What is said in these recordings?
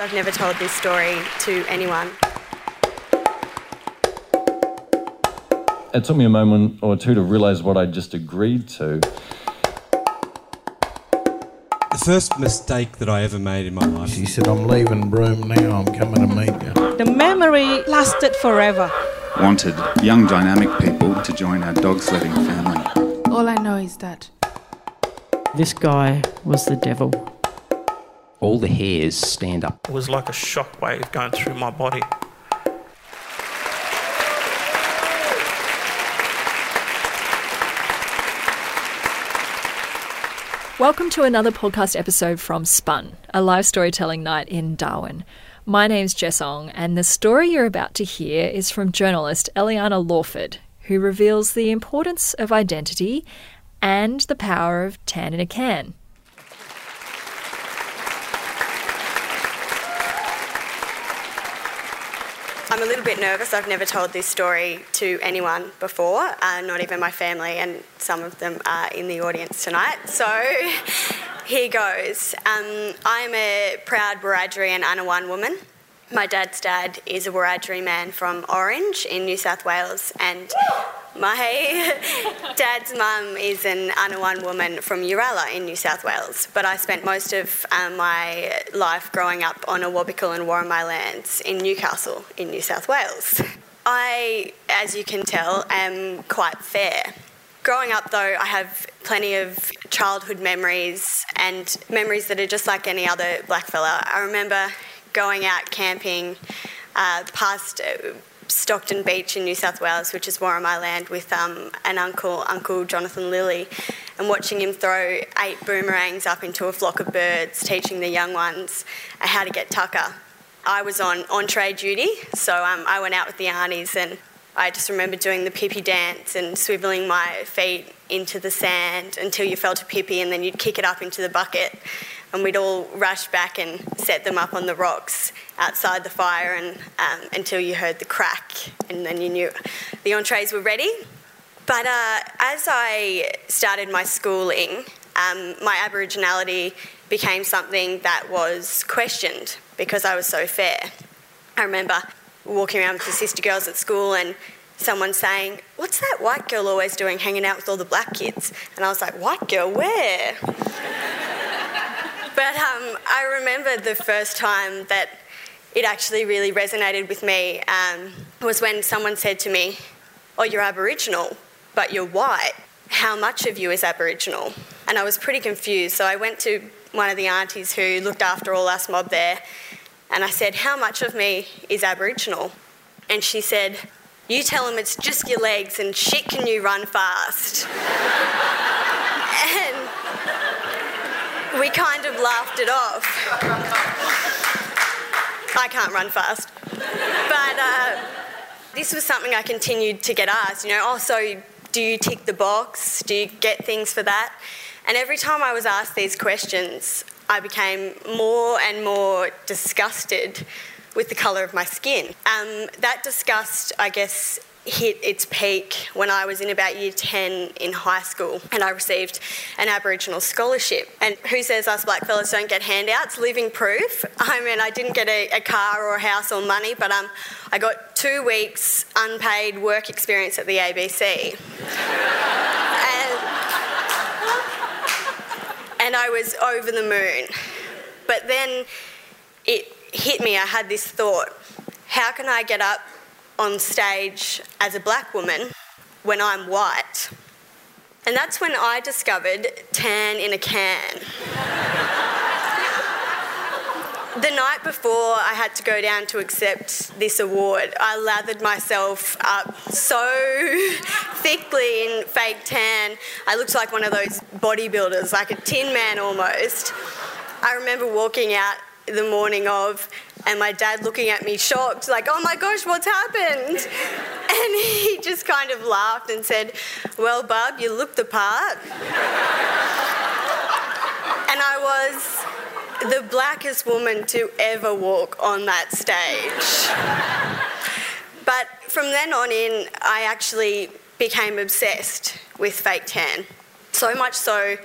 I've never told this story to anyone. It took me a moment or two to realise what I'd just agreed to. The first mistake that I ever made in my life. She said, I'm leaving Broome now, I'm coming to meet you. The memory lasted forever. Wanted young dynamic people to join our dog sledding family. All I know is that This guy was the devil. All the hairs stand up. It was like a shockwave going through my body. Welcome to another podcast episode from Spun, a live storytelling night in Darwin. My name's Jess Ong, and the story you're about to hear is from journalist Eliana Lawford, who reveals the importance of identity and the power of tan in a can. I'm a little bit nervous. I've never told this story to anyone before, uh, not even my family, and some of them are in the audience tonight. So here goes. Um, I'm a proud Wiradjuri and Anaiwan woman. My dad's dad is a Wiradjuri man from Orange in New South Wales, and my dad's mum is an Anaiwan woman from Uralla in New South Wales. But I spent most of um, my life growing up on a Awabakal and Worimi lands in Newcastle in New South Wales. I, as you can tell, am quite fair. Growing up, though, I have plenty of childhood memories and memories that are just like any other blackfella. I remember going out camping uh, past uh, Stockton Beach in New South Wales, which is Worimi land, with um, an uncle, Uncle Jonathan Lilly, and watching him throw eight boomerangs up into a flock of birds, teaching the young ones how to get tucker. I was on entree duty, so um, I went out with the aunties and I just remember doing the pippy dance and swiveling my feet into the sand until you felt a pippy and then you'd kick it up into the bucket and we'd all rush back and set them up on the rocks outside the fire and, um, until you heard the crack and then you knew the entrees were ready. But uh, as I started my schooling, um, my Aboriginality became something that was questioned because I was so fair. I remember walking around with the sister girls at school and someone saying, What's that white girl always doing hanging out with all the black kids? And I was like, White girl, where? But um, I remember the first time that it actually really resonated with me um, was when someone said to me, Oh, you're Aboriginal, but you're white. How much of you is Aboriginal? And I was pretty confused, so I went to one of the aunties who looked after all us mob there and I said, How much of me is Aboriginal? And she said, You tell them it's just your legs and shit, can you run fast? and we kind of laughed it off. I can't run fast. But uh, this was something I continued to get asked, you know, oh, so do you tick the box? Do you get things for that? And every time I was asked these questions, I became more and more disgusted with the colour of my skin. Um, that disgust, I guess, hit its peak when I was in about year 10 in high school and I received an Aboriginal scholarship. And who says us black fellas don't get handouts? Living proof. I mean, I didn't get a, a car or a house or money, but um, I got two weeks unpaid work experience at the ABC. and, and I was over the moon. But then it hit me, I had this thought how can I get up on stage as a black woman when I'm white? And that's when I discovered tan in a can. the night before I had to go down to accept this award, I lathered myself up so thickly in fake tan. I looked like one of those bodybuilders, like a tin man almost. I remember walking out the morning of and my dad looking at me shocked, like, oh my gosh, what's happened? And he just kind of laughed and said, well, Bub, you look the part. and I was the blackest woman to ever walk on that stage. but from then on in, I actually became obsessed with fake tan So much so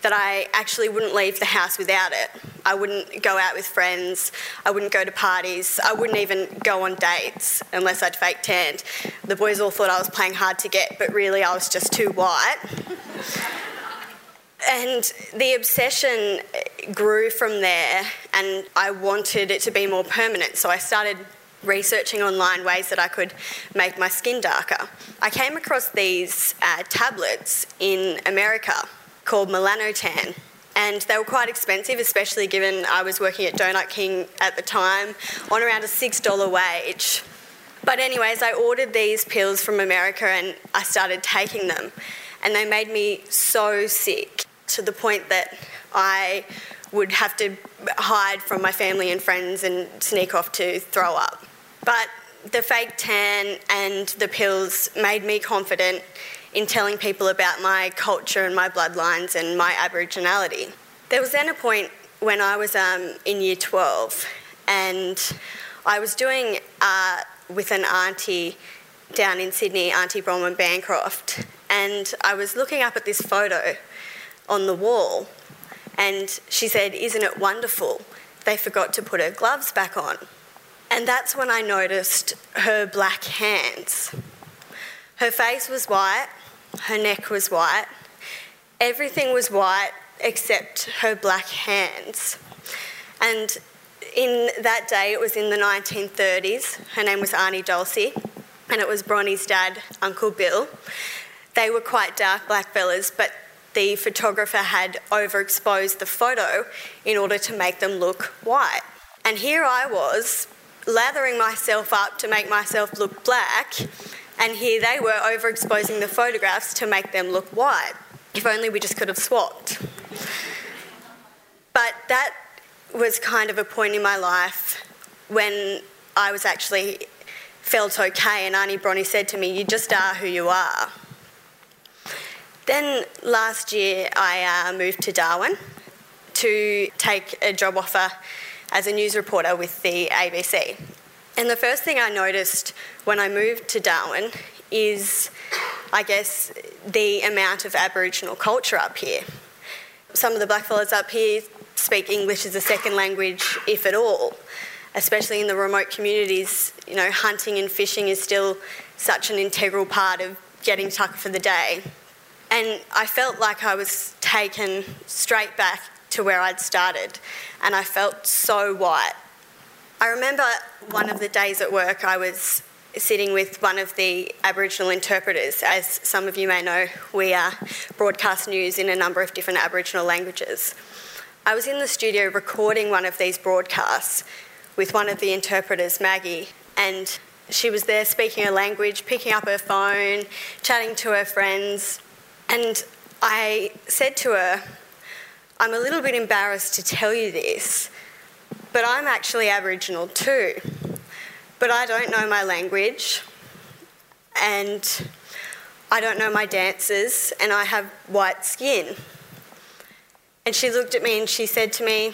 that I actually wouldn't leave the house without it. I wouldn't go out with friends, I wouldn't go to parties, I wouldn't even go on dates unless I'd fake tanned. The boys all thought I was playing hard to get, but really I was just too white. and the obsession grew from there, and I wanted it to be more permanent, so I started researching online ways that I could make my skin darker. I came across these uh, tablets in America called Melanotan. And they were quite expensive, especially given I was working at Donut King at the time, on around a $6 wage. But, anyways, I ordered these pills from America and I started taking them. And they made me so sick to the point that I would have to hide from my family and friends and sneak off to throw up. But the fake tan and the pills made me confident in telling people about my culture and my bloodlines and my Aboriginality. There was then a point when I was um, in year 12 and I was doing art with an auntie down in Sydney, Auntie Bronwyn Bancroft, and I was looking up at this photo on the wall and she said, Isn't it wonderful? They forgot to put her gloves back on. And that's when I noticed her black hands. Her face was white, her neck was white, everything was white except her black hands. And in that day, it was in the 1930s. Her name was Arnie Dulcie, and it was Bronnie's dad, Uncle Bill. They were quite dark black fellas, but the photographer had overexposed the photo in order to make them look white. And here I was, lathering myself up to make myself look black, and here they were overexposing the photographs to make them look white. If only we just could have swapped. But that was kind of a point in my life when I was actually felt okay, and Auntie Bronnie said to me, You just are who you are. Then last year, I uh, moved to Darwin to take a job offer as a news reporter with the ABC. And the first thing I noticed when I moved to Darwin is, I guess, the amount of Aboriginal culture up here. Some of the blackfellas up here speak English as a second language, if at all. Especially in the remote communities, you know, hunting and fishing is still such an integral part of getting tucker for the day. And I felt like I was taken straight back to where I'd started, and I felt so white. I remember one of the days at work, I was sitting with one of the Aboriginal interpreters. As some of you may know, we uh, broadcast news in a number of different Aboriginal languages. I was in the studio recording one of these broadcasts with one of the interpreters, Maggie, and she was there speaking her language, picking up her phone, chatting to her friends. And I said to her, I'm a little bit embarrassed to tell you this, but I'm actually Aboriginal too. But I don't know my language, and I don't know my dances, and I have white skin. And she looked at me and she said to me,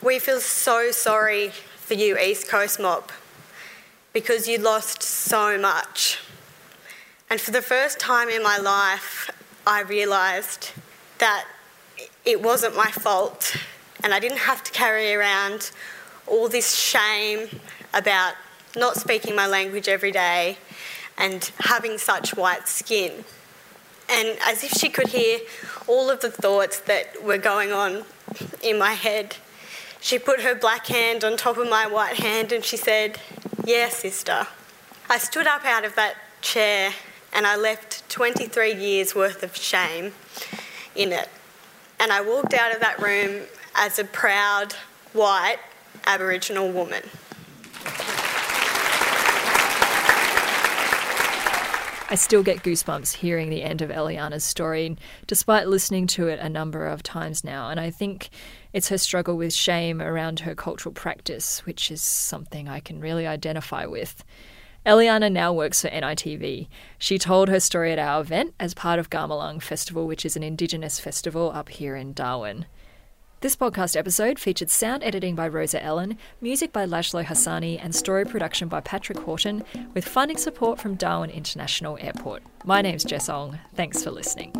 We feel so sorry for you, East Coast mob, because you lost so much. And for the first time in my life, I realised that it wasn't my fault and I didn't have to carry around all this shame about not speaking my language every day and having such white skin. And as if she could hear all of the thoughts that were going on in my head, she put her black hand on top of my white hand and she said, Yeah, sister. I stood up out of that chair and I left 23 years worth of shame in it. And I walked out of that room as a proud, white Aboriginal woman. I still get goosebumps hearing the end of Eliana's story, despite listening to it a number of times now. And I think it's her struggle with shame around her cultural practice, which is something I can really identify with. Eliana now works for NITV. She told her story at our event as part of Garrmalang Festival, which is an Indigenous festival up here in Darwin. This podcast episode featured sound editing by Rosa Ellen, music by Lashlo Hassani, and story production by Patrick Horton, with funding support from Darwin International Airport. My name's Jess Ong. Thanks for listening.